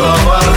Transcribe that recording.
so